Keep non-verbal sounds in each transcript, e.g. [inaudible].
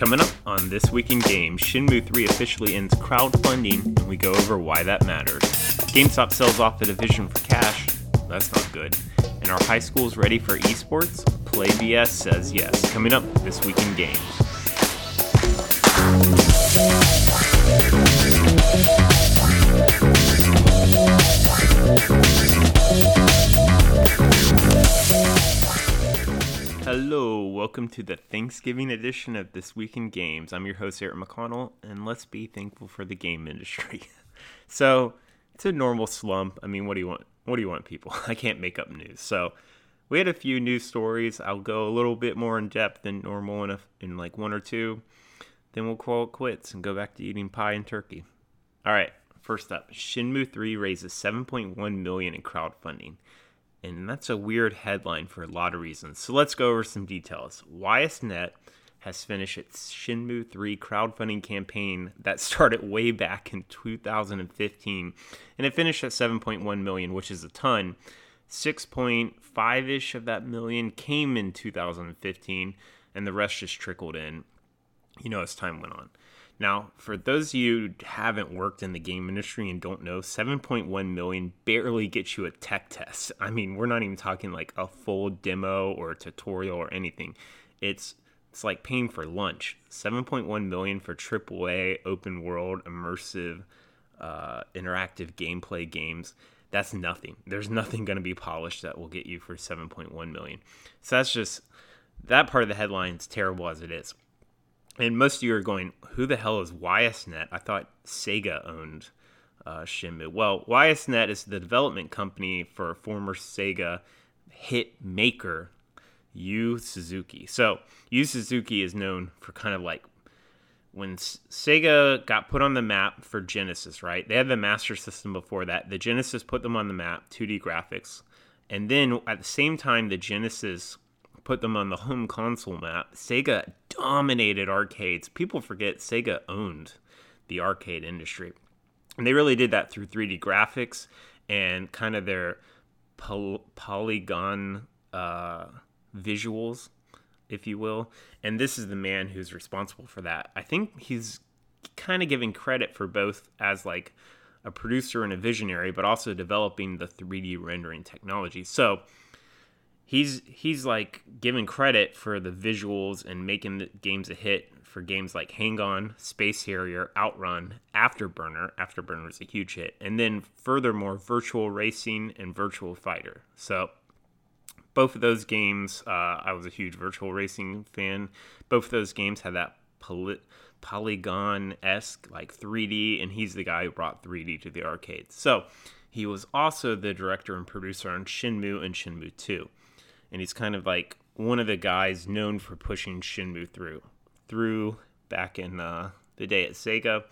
Coming up on This Week in Games, Shenmue 3 officially ends crowdfunding, and we go over why that matters. GameStop sells off the division for cash. That's not good. And are high schools ready for esports? PlayVS says yes. Coming up This Week in Games. Hello, welcome to the Thanksgiving edition of This Week in Games. I'm your host, Eric McConnell, and let's be thankful for the game industry. [laughs] so, it's a normal slump. I mean, what do you want? What do you want, people? [laughs] I can't make up news. So, we had a few news stories. I'll go a little bit more in depth than normal in, a, in like one or two. Then we'll call it quits and go back to eating pie and turkey. All right, first up, Shenmue 3 raises 7.1 million in crowdfunding and that's a weird headline for a lot of reasons. So let's go over some details. YSNet has finished its Shenmue 3 crowdfunding campaign that [laughs] started way back in 2015 and it finished at 7.1 million, which is a ton. 6.5ish of that million came in 2015 and the rest just trickled in, you know, as time went on. Now, for those of you who haven't worked in the game industry and don't know, 7.1 million barely gets you a tech test. I mean, we're not even talking like a full demo or tutorial or anything. It's it's like paying for lunch. 7.1 million for AAA open world immersive uh, interactive gameplay games. That's nothing. There's nothing going to be polished that will get you for 7.1 million. So that's just that part of the headline is terrible as it is and most of you are going, who the hell is YSNet? I thought Sega owned uh. Well, YSNet is the development company for former Sega hit maker Yu Suzuki. So Yu Suzuki is known for kind of like when Sega got put on the map for Genesis, right? They had the Master System before that. The Genesis put them on the map, 2D graphics. And then at the same time, the Genesis put them on the home console map. Sega dominated arcades. People forget Sega owned the arcade industry. And they really did that through 3D graphics and kind of their poly- polygon uh, visuals, if you will. And this is the man who's responsible for that. I think he's kind of giving credit for both as like a producer and a visionary, but also developing the 3D rendering technology. So, he's he's like giving credit for the visuals and making the games a hit for games like Hang On, Space Harrier, Outrun, Afterburner. Afterburner was a huge hit, and then furthermore, Virtual Racing and Virtual Fighter. So both of those games, uh, I was a huge Virtual Racing fan. Both of those games had that poly- polygon esque like 3D, and he's the guy who brought 3D to the arcades. So he was also the director and producer on Shenmue and Shenmue 2 and he's kind of like one of the guys known for pushing Shenmue through through back in uh, the day at Sega.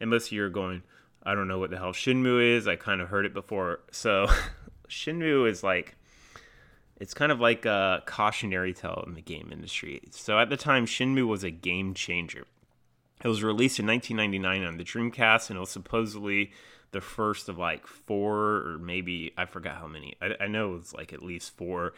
And most of you are going, I don't know what the hell Shenmue is. I kind of heard it before. So [laughs] Shenmue is like it's kind of like a cautionary tale in the game industry. So at the time, Shenmue was a game changer. It was released in 1999 on the Dreamcast, and it was supposedly the first of like four or maybe I forgot how many. I, I know it was like at least four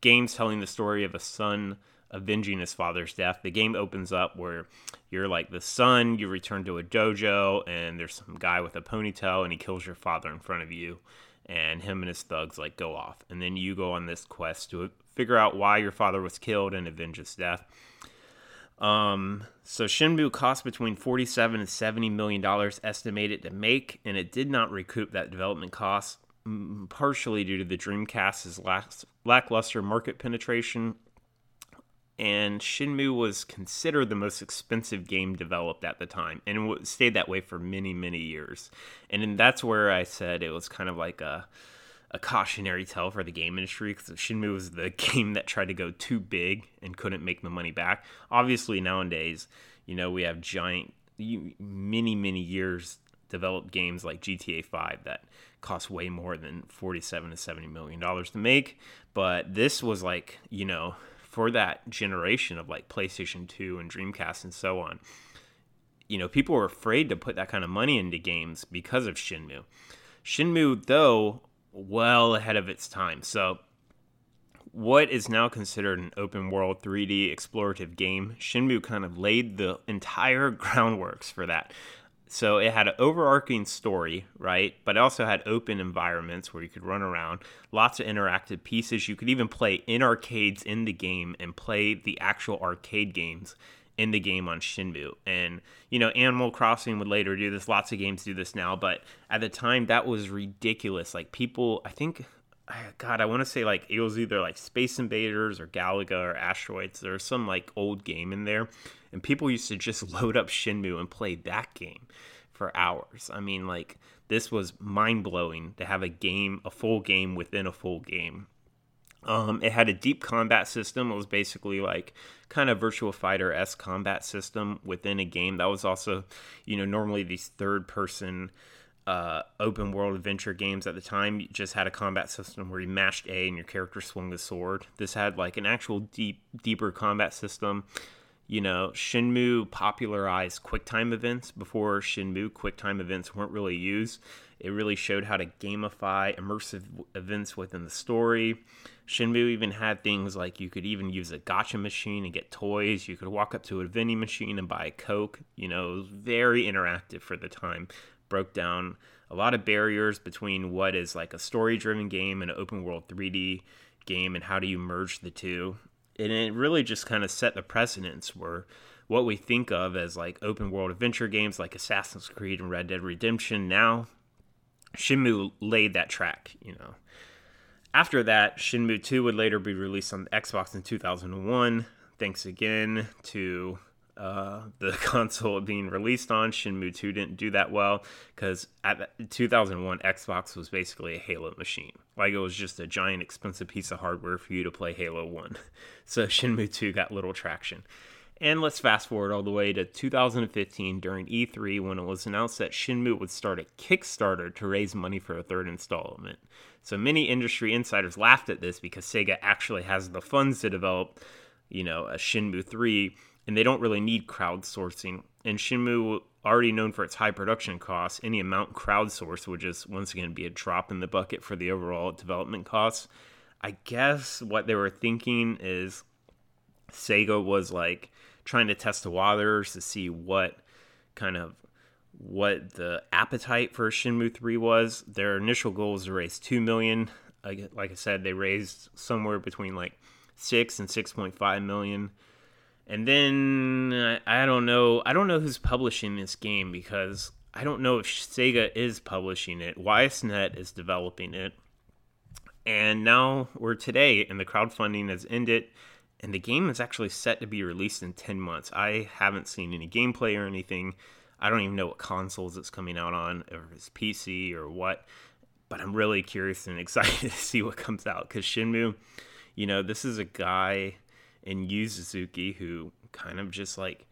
games telling the story of a son avenging his father's death. The game opens up where you're like the son, you return to a dojo, and there's some guy with a ponytail, and he kills your father in front of you. And him and his thugs like go off, and then you go on this quest to figure out why your father was killed and avenge his death. Um, so Shenmue cost between 47 and 70 million dollars estimated to make, and it did not recoup that development cost partially due to the Dreamcast's lackluster market penetration. And Shenmue was considered the most expensive game developed at the time, and it stayed that way for many, many years. And that's where I said it was kind of like a, a cautionary tale for the game industry because Shenmue was the [laughs] game that tried to go too big and couldn't make the money back. Obviously, nowadays, you know, we have giant, many, many years developed games like GTA 5 that cost way more than 47 to 70 million dollars to make. But this was like you know for that generation of like PlayStation 2 and Dreamcast and so on you know people were afraid to put that kind of money into games because of Shenmue Shenmue though well ahead of its time. So what is now considered an open world 3D explorative game, Shenmue kind of laid the entire [laughs] groundworks for that. So it had an overarching story, right? But it also had open environments where you could run around, lots of interactive pieces. You could even play in arcades in the game and play the actual arcade games in the game on Shenmue. And, you know, Animal Crossing would later do this. Lots of games do this now. But at the time, that was ridiculous. Like, people, I think, God, I want to say like it was either like Space Invaders or Galaga or Asteroids. There's some like old game in there and people used to just [laughs] load up Shenmue and play that game for hours. I mean, like this was mind blowing to have a game, a full game within a full game. Um, it had a deep combat system. It was basically like kind of virtual Fighter s combat system within a game. That was also, you know, normally these third person uh, open world adventure games at the time just had a combat system where you mashed A and your character swung the sword. This had like an actual deep, deeper combat system you know, Shenmue popularized QuickTime events before Shenmue QuickTime events weren't really used. It really showed how to gamify immersive events within the story. Shenmue even had things like you could even use a gacha machine and get toys. You could walk up to a vending machine and buy a Coke. You know, it was very interactive for the time. Broke down a lot of barriers between what is like a story driven game and an open world 3D game and how do you merge the two and it really just kind of set the precedence where what we think of as like open world adventure games like Assassin's Creed and Red Dead Redemption now Shenmue laid that track, you know. After that, Shenmue 2 would later be released on Xbox in 2001. Thanks again to uh, the [laughs] console being released on. Shenmue 2 didn't do that well because at 2001, Xbox was basically a Halo machine. Like it was just a giant expensive piece of hardware for you to play Halo 1. [laughs] So Shenmue 2 got little traction. And let's fast forward all the way to 2015 during E3 when it was announced that Shenmue would start a Kickstarter to raise money for a third installment. So many industry insiders laughed at this because Sega actually has the funds to develop, you know, a Shenmue 3 and they don't really need crowdsourcing. And Shenmue, already known for its high production costs, any amount crowdsourced would just once again be a drop in the bucket for the overall development costs. I guess what they were thinking is Sega was like trying to test the waters to see what kind of what the appetite for Shenmue 3 was. Their initial goal was to raise 2 million. Like I said, they raised somewhere between like 6 and 6.5 million and then I don't know. I don't know who's publishing this game because I don't know if Sega is publishing it. YSNet is developing it. And now we're today, and the crowdfunding has ended, and the game is actually set to be released in 10 months. I haven't seen any gameplay or anything. I don't even know what consoles it's coming out on, or if it's PC or what. But I'm really curious and [laughs] excited to see what comes out because Shenmue, you know, this is a guy and Yu Suzuki, who kind of just like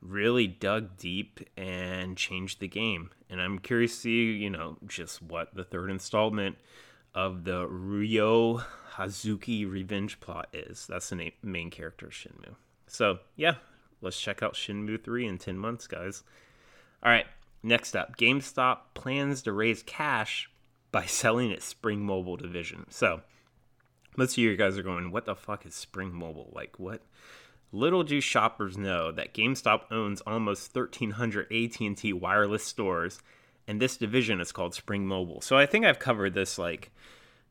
really dug deep and changed the game. And I'm curious to see, you know, just what the third installment of the Ryo Hazuki revenge plot is. That's the main character of Shenmue. So, yeah, let's check out Shenmue 3 in 10 months, guys. All right, next up GameStop plans to raise cash by selling its Spring Mobile division. So, most of you guys are going, what the fuck is Spring Mobile? Like, what? Little do shoppers know that GameStop owns almost 1,300 AT&T wireless stores, and this division is called Spring Mobile. So I think I've covered this, like,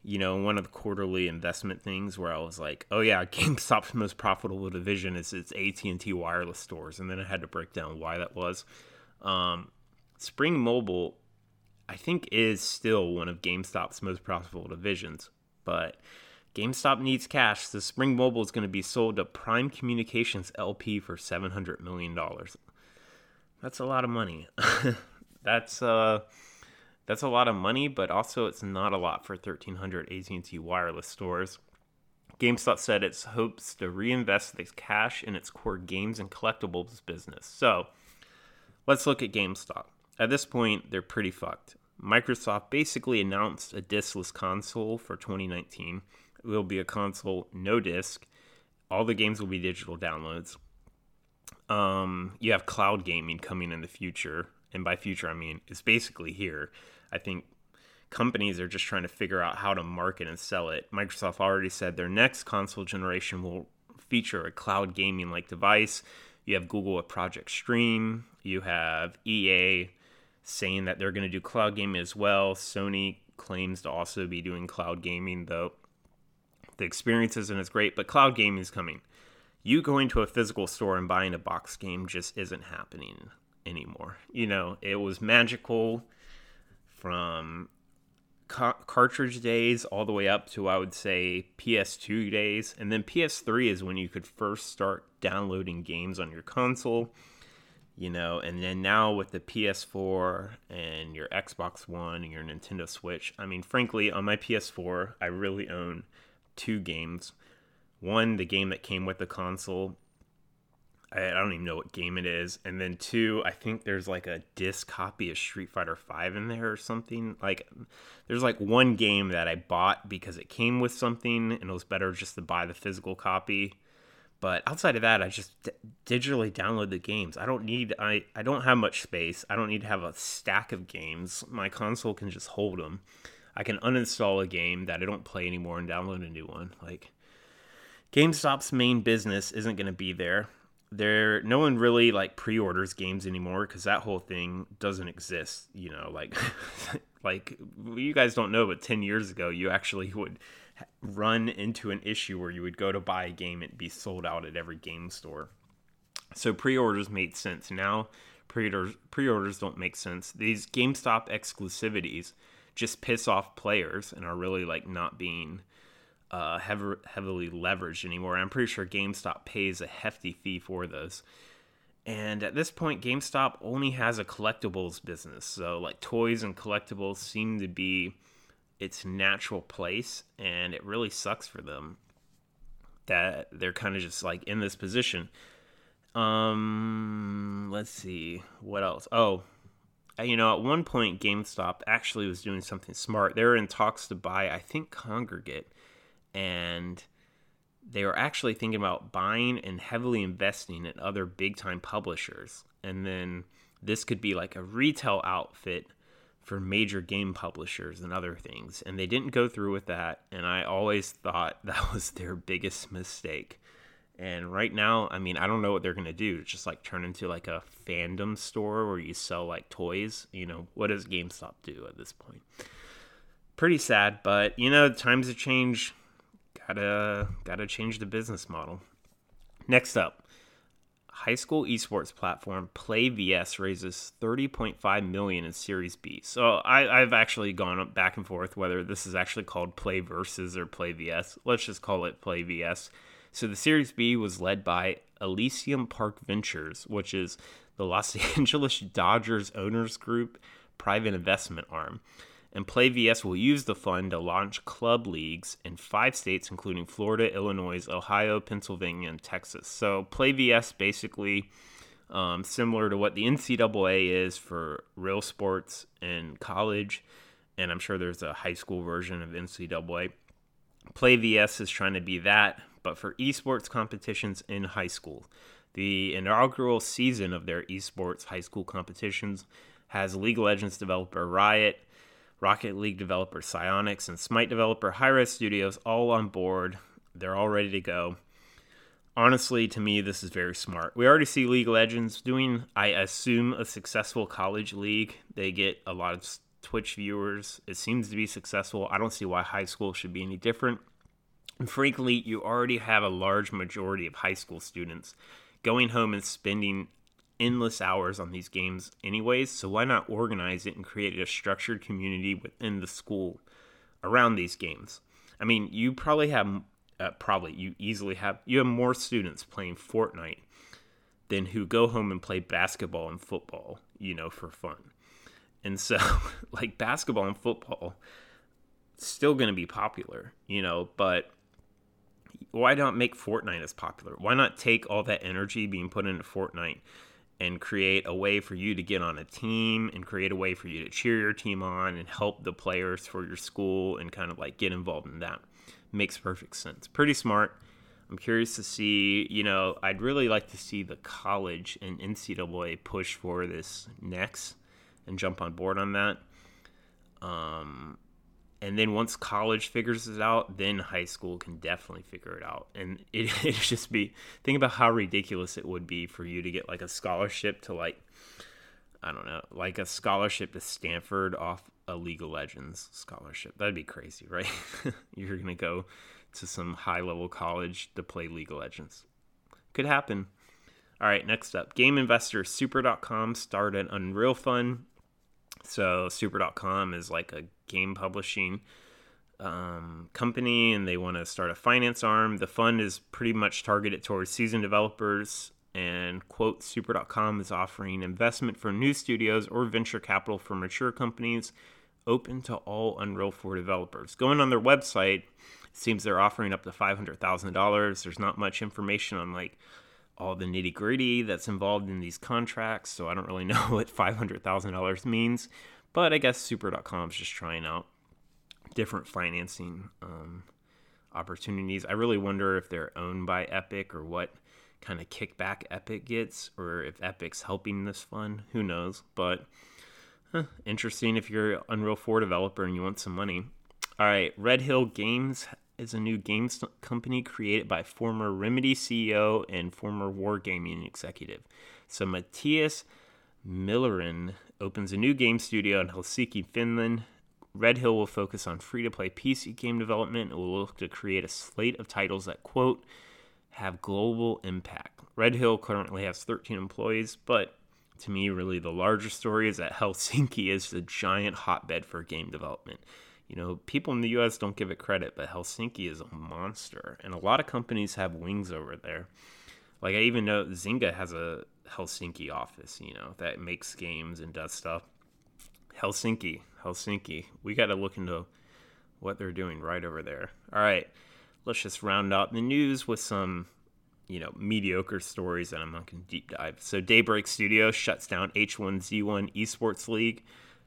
you know, one of the quarterly investment things where I was like, oh yeah, [laughs] GameStop's most profitable division is its AT&T wireless stores, and then I had to break down why that was. Um, Spring Mobile, I think, is still one of GameStop's most profitable divisions, but GameStop needs cash, so Spring Mobile is going to be sold to Prime Communications LP for $700 million. That's a lot of money. [laughs] that's uh that's a lot of money, but also it's not a lot for 1300 AT&T wireless stores. GameStop said it hopes to reinvest this cash in its core games and collectibles business. So, let's look at GameStop. At this point, they're pretty fucked. Microsoft basically announced a diskless console for 2019 It will be a console, no disc. All the games will be digital downloads. Um, you have cloud gaming coming in the future, and by future I mean it's basically here. I think companies are just trying to figure out how to market and sell it. Microsoft already said their next console generation will feature a cloud gaming like device. You have Google with Project Stream. You have EA saying that they're going to do cloud gaming as well. Sony claims to also be doing cloud gaming, though the experience isn't as great, but cloud gaming is coming. You going to a physical store and buying a box game just isn't happening anymore. You know, it was magical from ca- cartridge days all the way up to I would say PS2 days, and then PS3 is when you could first start downloading games on your console. You know, and then now with the PS4 and your Xbox One and your Nintendo Switch, I mean, frankly, on my PS4, I really own two games. One, the game that came with the console, I, don't even know what game it is. And then two, I think there's like a disc copy of Street Fighter Five in there or something. Like, there's like one game that I bought because it came with something, and it was better just to buy the physical copy. But outside of that, I just d- digitally download the games. I don't need I I don't have much space. I don't need to have a stack of games. My console can just hold them. I can uninstall a game that I don't play anymore and download a new one. Like GameStop's main business isn't going to be there there no one really like pre-orders games anymore because that whole thing doesn't exist you know like [laughs] like you guys don't know but 10 years ago you actually would run into an issue where you would go to buy a game and be sold out at every game store. So pre-orders made sense. Now pre-orders pre-orders don't make sense. These gamestop exclusivities just piss off players and are really like not being uh, heavily leveraged anymore. I'm pretty sure GameStop pays a hefty fee for those. And at this point, GameStop only has a collectibles business. So, like, toys and collectibles seem to be its natural place. And it really sucks for them that they're kind of just like in this position. Um, let's see. What else? Oh, you know, at one point, GameStop actually was doing something smart. They were in talks to buy, I think, Kongregate and they were actually thinking about buying and heavily investing in other big time publishers. And then this could be like a retail outfit for major game publishers and other things. And they didn't go through with that. And I always thought [laughs] that was their biggest mistake. And right now, I mean, I don't know what they're going to do. Just like turn into like a fandom store where you sell like toys. You know, what does GameStop do at this point? Pretty sad, but you know, times have changed gotta gotta change the business model. Next up, high school esports platform Play VS raises 30.5 million in Series B. So I, have actually gone back and forth whether this is actually called Play Versus or Play VS. Let's just call it Play VS. So the Series B was led by Elysian Park Ventures, which is the Los [laughs] Angeles Dodgers owners group private investment arm and PlayVS will use the fund to launch club leagues in five states, including Florida, Illinois, Ohio, Pennsylvania, and Texas. So PlayVS basically um, similar to what the NCAA is for real sports in college, and I'm sure there's a high school version of NCAA. PlayVS is trying to be that, but for esports competitions in high school. The inaugural season of their esports high school competitions has League of Legends developer Riot Rocket League developer Psyonix, and Smite developer Hi-Rez Studios all on board. They're all ready to go. Honestly, to me, this is very smart. We already see League Legends doing, I assume, a successful college league. They get a lot of Twitch viewers. It seems to be successful. I don't see why high school should be any different. And frankly, you already have a large majority of high school students going home and spending endless hours on these games anyways so why not organize it and create a structured community within the school around these games i mean you probably have uh, probably you easily have you have more students playing fortnite than who go home and play basketball and football you know for fun and so [laughs] like basketball and football still going to be popular you know but why not make Fortnite as popular? Why not take all that energy being put into Fortnite and create a way for you to get on a team and create a way for you to cheer your team on and help the players for your school and kind of like get involved in that. Makes perfect sense. Pretty smart. I'm curious to see, you know, I'd really like to see the college and NCAA push for this next and jump on board on that. Um, and then once college figures it out, then high school can definitely figure it out. And it [laughs] it just be think about how ridiculous it would be for you to get like a scholarship to like I don't know, like a scholarship to Stanford off a League of Legends scholarship. That'd be crazy, right? [laughs] You're gonna go to some high level college to play League of Legends. Could happen. All right, next up, game investor super.com started Unreal Fun. So super.com is like a game publishing um, company and they want to start a finance arm. The fund is pretty much targeted towards seasoned developers. And quote, super.com is offering investment for new studios or venture capital for mature companies open to all Unreal 4 developers. Going on their website, it seems they're offering up to $500,000. There's not much information on like all the nitty gritty that's involved in these contracts, so I don't really [laughs] know what $500,000 means. But I guess super.com is just trying out different financing um, opportunities. I really wonder if they're owned by Epic or what kind of kickback Epic gets, or if Epic's helping this fund. Who knows? But huh, interesting if you're an Unreal 4 developer and you want some money. All right, Red Hill Games is a new games company created by former Remedy CEO and former Wargaming executive. So Matias Myllyrinne opens a new game studio in Helsinki, Finland. Red Hill will focus on free to play PC game development and will look to create a slate of titles that, quote, have global impact. Red Hill currently has 13 employees, but to me, really the larger story is that [laughs] Helsinki is the giant hotbed for game development. You know, people in the US don't give it credit, but Helsinki is a monster, and a lot of companies have wings over there. Like, I even know Zynga has a Helsinki office, you know, that makes games and does stuff. Helsinki, Helsinki. We got to look into what they're doing right over there. All right, let's just round out the news with some, you know, mediocre stories that I'm not going to deep dive. So, Daybreak Studio shuts down H1Z1 Esports League.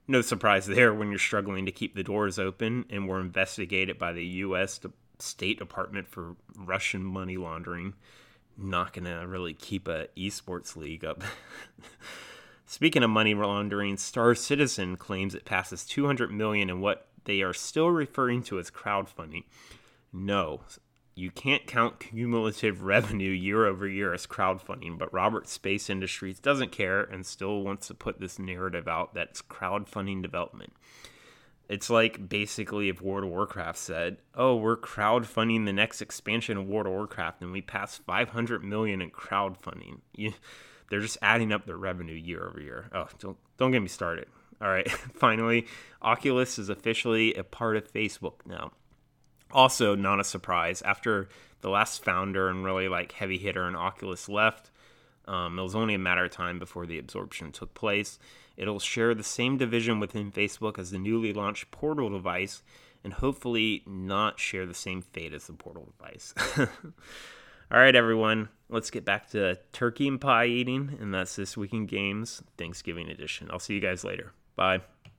No surprise there when you're struggling to keep the doors open and were investigated by the U.S. State Department for Russian money laundering not going to really keep a esports league up. [laughs] Speaking of money laundering, Star Citizen claims it passes 200 million in what they are still referring to as crowdfunding. No, you can't count cumulative [laughs] revenue year over year as crowdfunding, but Roberts Space Industries doesn't care and still wants to put this narrative out that it's crowdfunding development. It's like basically if World of Warcraft said, "Oh, we're crowdfunding the next expansion of World of Warcraft, and we passed 500 million in crowdfunding." You, they're just adding up their revenue year over year. Oh, don't don't get me started. All right, [laughs] finally, Oculus is officially a part of Facebook now. Also, not a surprise after the last founder and really like heavy hitter in Oculus left. Um, it was only a matter of time before the absorption took place. It'll share the same division within Facebook as the newly launched Portal device and hopefully not share the same fate as the Portal device. [laughs] All right, everyone, let's get back to turkey and pie eating, and that's this week in games, Thanksgiving edition. I'll see you guys later. Bye.